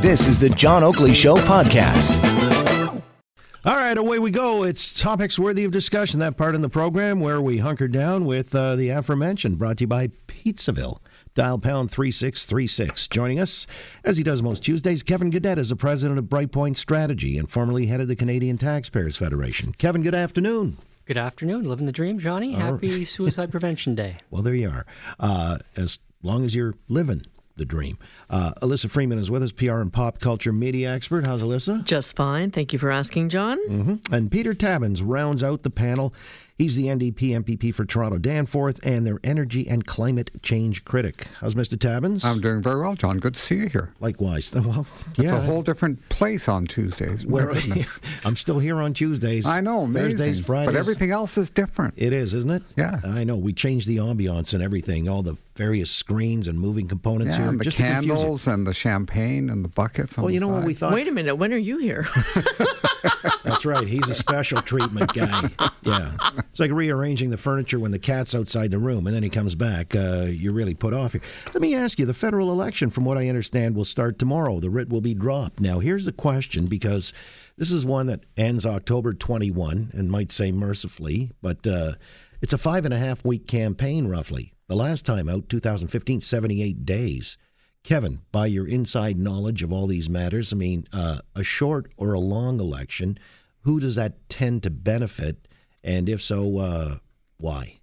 This is the John Oakley Show podcast. All right, away we go. It's topics worthy of discussion. That part in the program where we hunker down with uh, the aforementioned, brought to you by Pizzaville. Dial pound 3636. Joining us, as he does most Tuesdays, Kevin Gaudet is the president of BrightPoint Strategy and formerly head of the Canadian Taxpayers Federation. Kevin, good afternoon. Good afternoon. Living the dream, Johnny. Happy Suicide Prevention Day. Well, there you are. Uh, as long as you're living the dream. Uh, Elissa Freeman is with us, PR and pop culture media expert. How's Elissa? Just fine. Thank you for asking, John. Mm-hmm. And Peter Tabuns rounds out the panel. He's the NDP MPP for Toronto Danforth and their energy and climate change critic. How's Mr. Tabuns? I'm doing very well, John. Good to see you here. Likewise. Well, It's a whole different place on Tuesdays. My Where- goodness. I'm still here on Tuesdays. I know, amazing. Thursdays, Fridays. But everything else is different. It is, isn't it? Yeah. I know. We changed the ambiance and everything, all the various screens and moving components yeah, here. and the just to confuse it. candles and the champagne and the buckets. On Well, the you know what we thought? Wait a minute. When are you here? That's right. He's a special treatment guy. Yeah. It's like rearranging the furniture when the cat's outside the room and then he comes back. Uh, you're really put off here. Let me ask you the federal election, from what I understand, will start tomorrow. The writ will be dropped. Now, here's the question because this is one that ends October 21 and might say mercifully, but uh, it's a five and a half week campaign, roughly. The last time out, 2015, 78 days. Kevin, by your inside knowledge of all these matters, I mean, uh, a short or a long election, who does that tend to benefit? And if so, uh, why?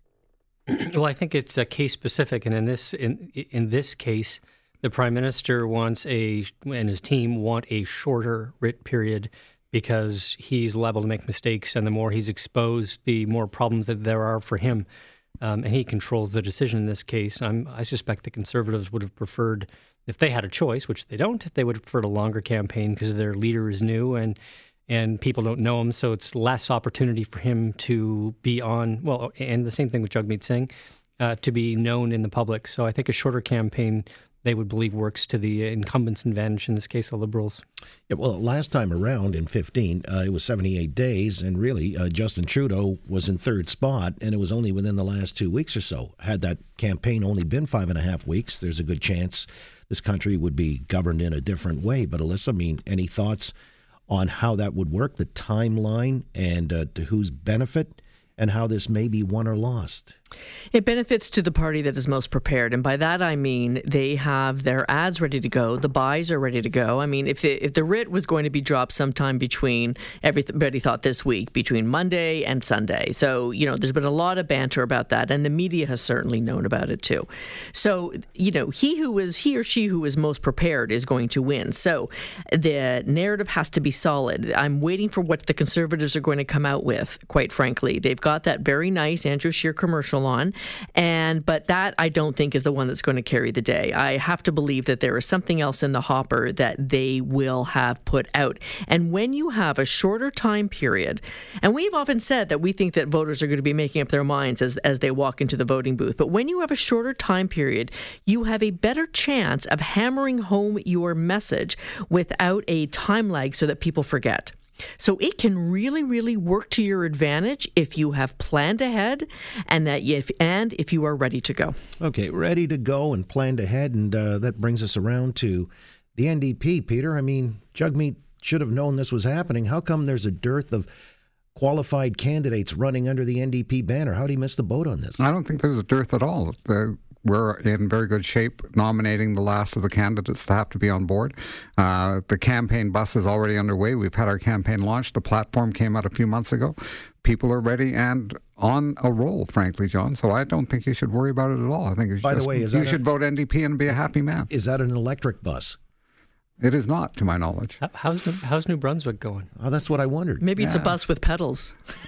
well, I think it's uh, case specific, and in this in in this case, the prime minister wants a and his team want a shorter writ period because he's liable to make mistakes, and the more he's exposed, the more problems that there are for him. Um, and he controls the decision in this case. I'm, I suspect the Conservatives would have preferred, if they had a choice, which they don't, they would have preferred a longer campaign because their leader is new and and people don't know him, so it's less opportunity for him to be on. Well, and the same thing with Jagmeet Singh, uh, to be known in the public. So I think a shorter campaign they would believe works to the incumbents' advantage. In this case, the Liberals. Yeah, well, last time around in 15, uh, it was 78 days, and really, uh, Justin Trudeau was in third spot, and it was only within the last two weeks or so. Had that campaign only been five and a half weeks, there's a good chance this country would be governed in a different way. But, Elissa, I mean, any thoughts on how that would work, the timeline, and uh, to whose benefit, and how this may be won or lost? It benefits to the party that is most prepared, and by that I mean they have their ads ready to go, the buys are ready to go. I mean, if the, if the writ was going to be dropped sometime between everybody thought this week between Monday and Sunday, so you know there's been a lot of banter about that, and the media has certainly known about it too. So you know he who is he or she who is most prepared is going to win. So the narrative has to be solid. I'm waiting for what the conservatives are going to come out with. Quite frankly, they've got that very nice Andrew Scheer commercial on, and but that I don't think is the one that's going to carry the day. I have to believe that there is something else in the hopper that they will have put out. And when you have a shorter time period, and we've often said that we think that voters are going to be making up their minds as as they walk into the voting booth, but when you have a shorter time period, you have a better chance of hammering home your message without a time lag so that people forget. So it can really, really work to your advantage if you have planned ahead, and that if and if you are ready to go. Okay, ready to go and planned ahead, and uh, that brings us around to the NDP, Peter. I mean, Jagmeet should have known this was happening. How come there's a dearth of qualified candidates running under the NDP banner? How do you miss the boat on this? I don't think there's a dearth at all. The, we're in very good shape nominating the last of the candidates that have to be on board. Uh, the campaign bus is already underway. We've had our campaign launched. The platform came out a few months ago. People are ready and on a roll, frankly, John. So I don't think you should worry about it at all. I think you should, By the way, is you that a- should vote NDP and be a happy man. Is that an electric bus? It is not, to my knowledge. How- How's New- how's New Brunswick going? Oh, that's what I wondered. Maybe it's a bus with pedals.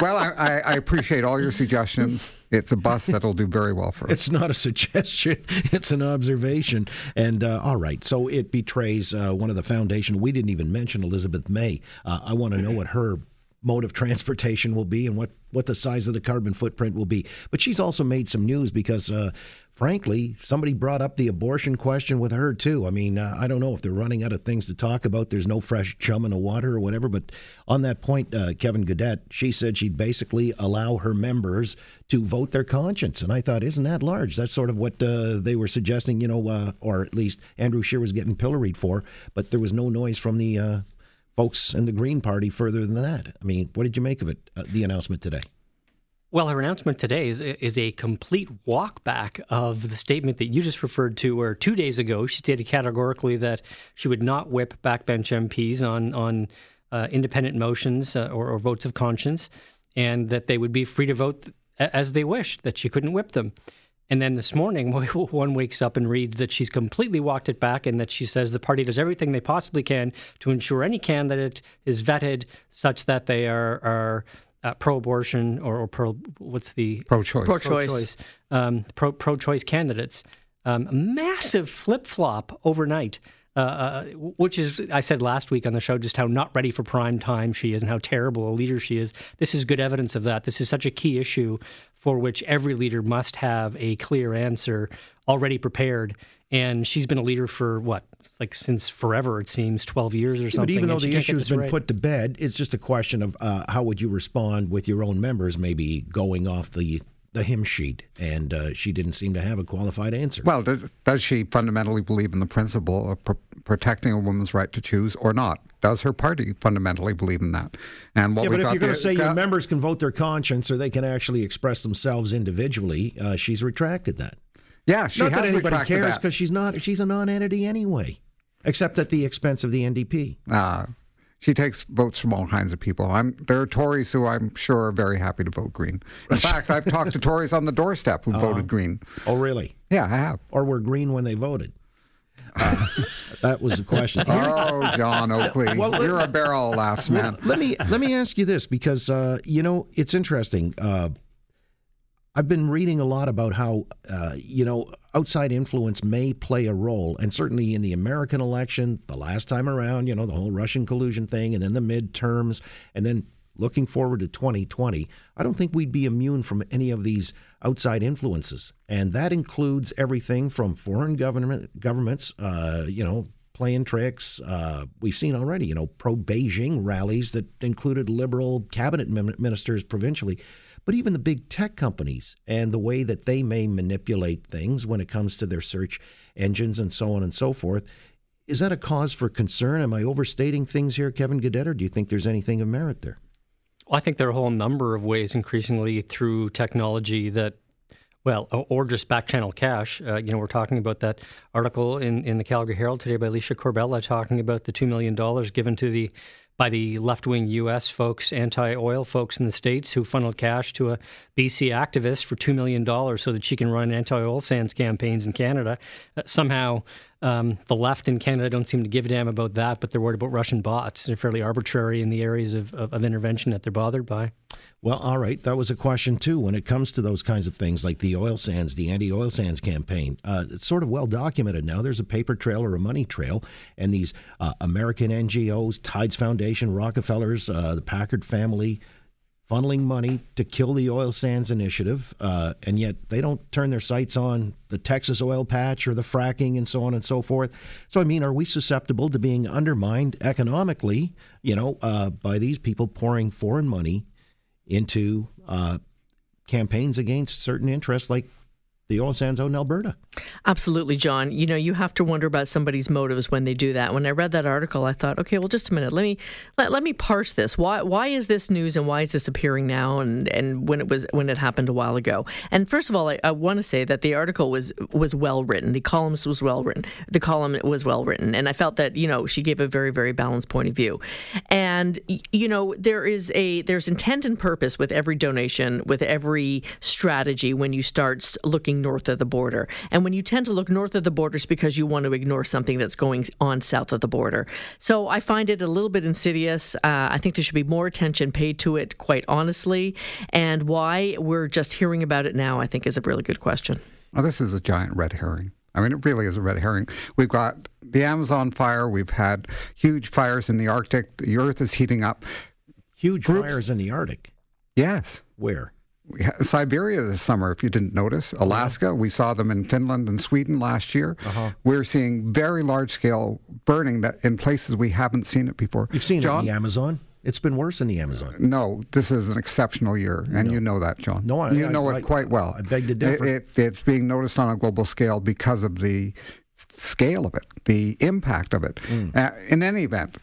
well, I, I, I appreciate all your suggestions. It's a bus that'll do very well for us. It's not a suggestion; it's an observation. And uh, all right, so it betrays uh, one of the foundation. We didn't even mention Elizabeth May. Uh, I want to know what her mode of transportation will be and what, what the size of the carbon footprint will be. But she's also made some news because, uh, frankly, somebody brought up the abortion question with her, too. I mean, uh, I don't know if they're running out of things to talk about. There's no fresh chum in the water or whatever. But on that point, uh, Kevin Gaudet, she said she'd basically allow her members to vote their conscience. And I thought, isn't that large? That's sort of what uh, they were suggesting, you know, uh, or at least Andrew Scheer was getting pilloried for. But there was no noise from the uh, folks in the Green Party further than that. I mean, what did you make of it, uh, the announcement today? Well, her announcement today is, is a complete walkback of the statement that you just referred to, where two days ago she stated categorically that she would not whip backbench MPs on, on uh, independent motions uh, or, or, votes of conscience, and that they would be free to vote as they wished, that she couldn't whip them. And then this morning, one wakes up and reads that she's completely walked it back and that she says the party does everything they possibly can to ensure any candidate is vetted such that they are, are uh, pro-abortion or, or, pro what's the pro-choice pro-choice, pro-choice, um, pro pro-choice candidates. Um, massive flip-flop overnight. Uh, uh, which is, I said last week on the show, just how not ready for prime time she is and how terrible a leader she is. This is good evidence of that. This is such a key issue for which every leader must have a clear answer already prepared. And she's been a leader for what, like since forever, it seems, 12 years or something. But even though the issue has been right. put to bed, it's just a question of uh, how would you respond with your own members maybe going off the the hymn sheet, and uh, she didn't seem to have a qualified answer. Well, does, does she fundamentally believe in the principle of pr- protecting a woman's right to choose or not? Does her party fundamentally believe in that? And what yeah, but if you're going to say your members can vote their conscience or they can actually express themselves individually, uh, she's retracted that. Yeah, she not has that anybody cares because she's not. She's a non-entity anyway, except at the expense of the NDP. Uh, she takes votes from all kinds of people. I'm, there are Tories who I'm sure are very happy to vote Green. In fact, I've talked to Tories on the doorstep who uh, voted Green. Oh, really? Yeah, I have. Or were Green when they voted? Uh, that was the question. oh, John Oakley, well, you're a barrel of laughs, man. Well, let me let me ask you this because uh, you know it's interesting. Uh, I've been reading a lot about how, uh, you know, outside influence may play a role. And certainly in the American election, the last time around, you know, the whole Russian collusion thing, and then the midterms, and then looking forward to 2020, I don't think we'd be immune from any of these outside influences. And that includes everything from foreign government governments, uh, you know, playing tricks. Uh, we've seen already, you know, pro Beijing rallies that included liberal cabinet ministers provincially but even the big tech companies and the way that they may manipulate things when it comes to their search engines and so on and so forth. Is that a cause for concern? Am I overstating things here, Kevin Gaudet, or do you think there's anything of merit there? Well, I think there are a whole number of ways, increasingly through technology, that well, or just back channel cash. Uh, you know, we're talking about that article in, in the Calgary Herald today by Alicia Corbella talking about the $2 million given to the by the left wing U.S. folks, anti oil folks in the States who funneled cash to a BC activist for $2 million so that she can run anti oil sands campaigns in Canada. Uh, somehow, um, the left in Canada don't seem to give a damn about that, but they're worried about Russian bots. They're fairly arbitrary in the areas of, of, of, intervention that they're bothered by. Well, all right. That was a question, too, when it comes to those kinds of things like the oil sands, the anti oil sands campaign. Uh, it's sort of well documented now. There's a paper trail or a money trail, and these uh, American NGOs, Tides Foundation, Rockefellers, uh, the Packard family, funneling money to kill the oil sands initiative, uh, and yet they don't turn their sights on the Texas oil patch or the fracking and so on and so forth. So, I mean, are we susceptible to being undermined economically, you know, uh, by these people pouring foreign money into uh, campaigns against certain interests like the oil sands out in Alberta. Absolutely, John. You know, you have to wonder about somebody's motives when they do that. When I read that article, I thought, okay, well, just a minute. Let me let, let me parse this. Why why is this news and why is this appearing now and and when it was when it happened a while ago? And first of all, I, I want to say that the article was was well written. The columnist was well written. The column was well written, and I felt that you know she gave a very very balanced point of view. And you know, there is a there's intent and purpose with every donation, with every strategy when you start looking north of the border. And when you tend to look north of the border, it's because you want to ignore something that's going on south of the border. So I find it a little bit insidious. Uh, I think there should be more attention paid to it, quite honestly. And why we're just hearing about it now, I think, is a really good question. Well, this is a giant red herring. I mean, it really is a red herring. We've got the Amazon fire. We've had huge fires in the Arctic. The Earth is heating up Huge Groups- fires in the Arctic. Yes. Where? Siberia this summer, if you didn't notice, Alaska, we saw them in Finland and Sweden last year. Uh-huh. We're seeing very large scale burning that in places we haven't seen it before. You've seen it John? in the Amazon. It's been worse in the Amazon. No, this is an exceptional year, and you know that, John. No, I- you know I- it quite well. I beg to differ. It, it, it's being noticed on a global scale because of the scale of it, the impact of it. Uh, in any event,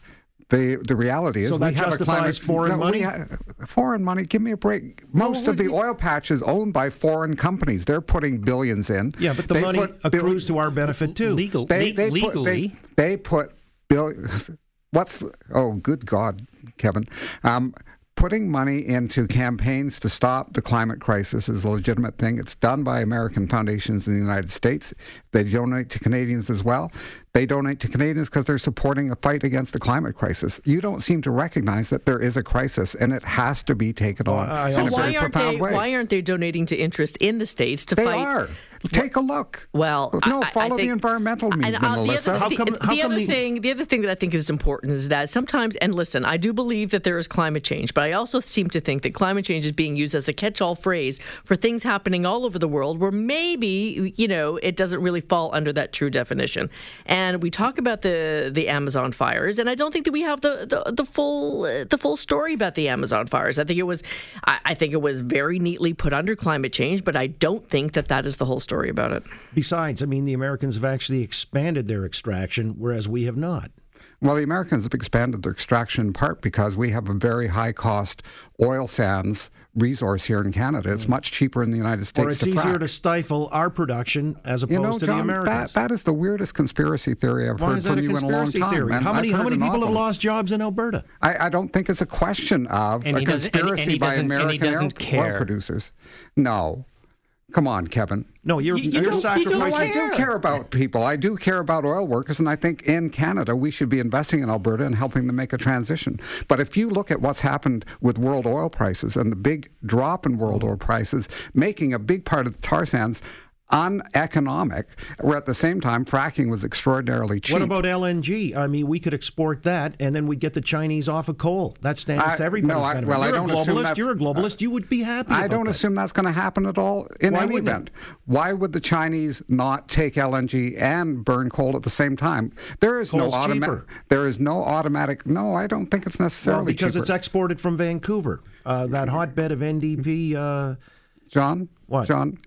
the the reality is. So we that have a climate foreign no, we money? ha- foreign money. Give me a break. Most of the oil patch is owned by foreign companies. They're putting billions in. Yeah, but the They money put bill- accrues to our benefit too. Legal, they, le- they legally. Put, they, they put bill. What's the, oh good God, Kevin. Um, putting money into campaigns to stop the climate crisis is a legitimate thing. It's done by American foundations in the United States. They donate to Canadians as well. They donate to Canadians because they're supporting a fight against the climate crisis. You don't seem to recognize that there is a crisis and it has to be taken on I in So a also- very why aren't profound they? way. Why aren't they donating to interest in the states to fight? they fight? are. Take a look. Well, no, I- I follow the think- environmental And, movement, uh, the Melissa. other, How the, come- the how come other the- thing, the other thing that I think is important is that sometimes, and listen, I do believe that there is climate change, but I also seem to think that climate change is being used as a catch-all phrase for things happening all over the world, where maybe you know it doesn't really fall under that true definition. And we talk about the the Amazon fires, and I don't think that we have the the, the full the full story about the Amazon fires. I think it was, I, I think it was very neatly put under climate change, but I don't think that that is the whole story about it. Besides, I mean, the Americans have actually expanded their extraction, whereas we have not. Well, the Americans have expanded their extraction in part because we have a very high cost oil sands resource here in Canada. It's much cheaper in the United States Or it's to easier frack. to stifle our production as opposed you know, to the Americans. that, that is the weirdest conspiracy theory I've Why heard from you in a long conspiracy time. theory? and How many how many people awful have lost jobs in Alberta? I, I don't think it's a question of And a he doesn't- and and conspiracy by doesn't- and he American doesn't oil care. producers. No. Come on, Kevin. No, you're You- you you, are don't- you don't sacrificing. I do care about people. I do care about oil workers, and I think in Canada we should be investing in Alberta and helping them make a transition. But if you look at what's happened with world oil prices and the big drop in world oil prices, making a big part of the tar sands uneconomic, where at the same time fracking was extraordinarily cheap. What about LNG? I mean, we could export that, and then we'd get the Chinese off of coal. That stands I- to everybody's no, I- well, I you're don't a globalist. You're a globalist. you would be happy. I don't that. assume that's going to happen at all in Why any wouldn't it? event. Why would the Chinese not take LNG and burn coal at the same time? There is Coal's no automatic. cheaper. There is no automatic. No, I don't think it's Well, necessarily because cheaper. it's exported from Vancouver, uh, that hotbed of NDP. Uh, John, What? John,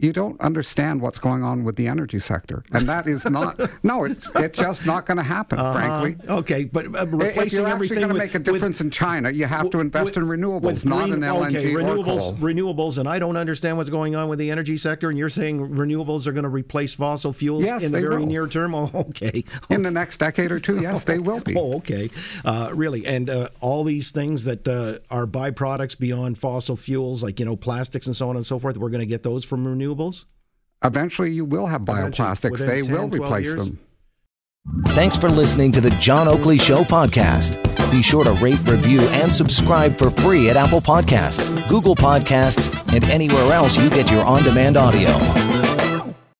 you don't understand what's going on with the energy sector, and that is not. no, it's it's just not going to happen. Frankly. uh, okay, but uh, If replacing you're actually everything going to with, make a with- difference in China, you have to invest in renewables, with not green- in LNG okay, or renewables, renewables, and I don't understand what's going on with the energy sector. And you're saying renewables are going to replace fossil fuels Yes, in the very will. near term? Oh, okay. in the next decade or two, yes, they will be. Oh, okay. Uh, really, and uh, all these things that uh, are byproducts beyond fossil fuels, like you know plastics and so on and so forth, we're going to get those from renewables. Eventually, you will have bioplastics. They 10, will replace years? them. Thanks for listening to the John Oakley Show podcast. Be sure to rate, review, and subscribe for free at Apple Podcasts, Google Podcasts, and anywhere else you get your on demand audio.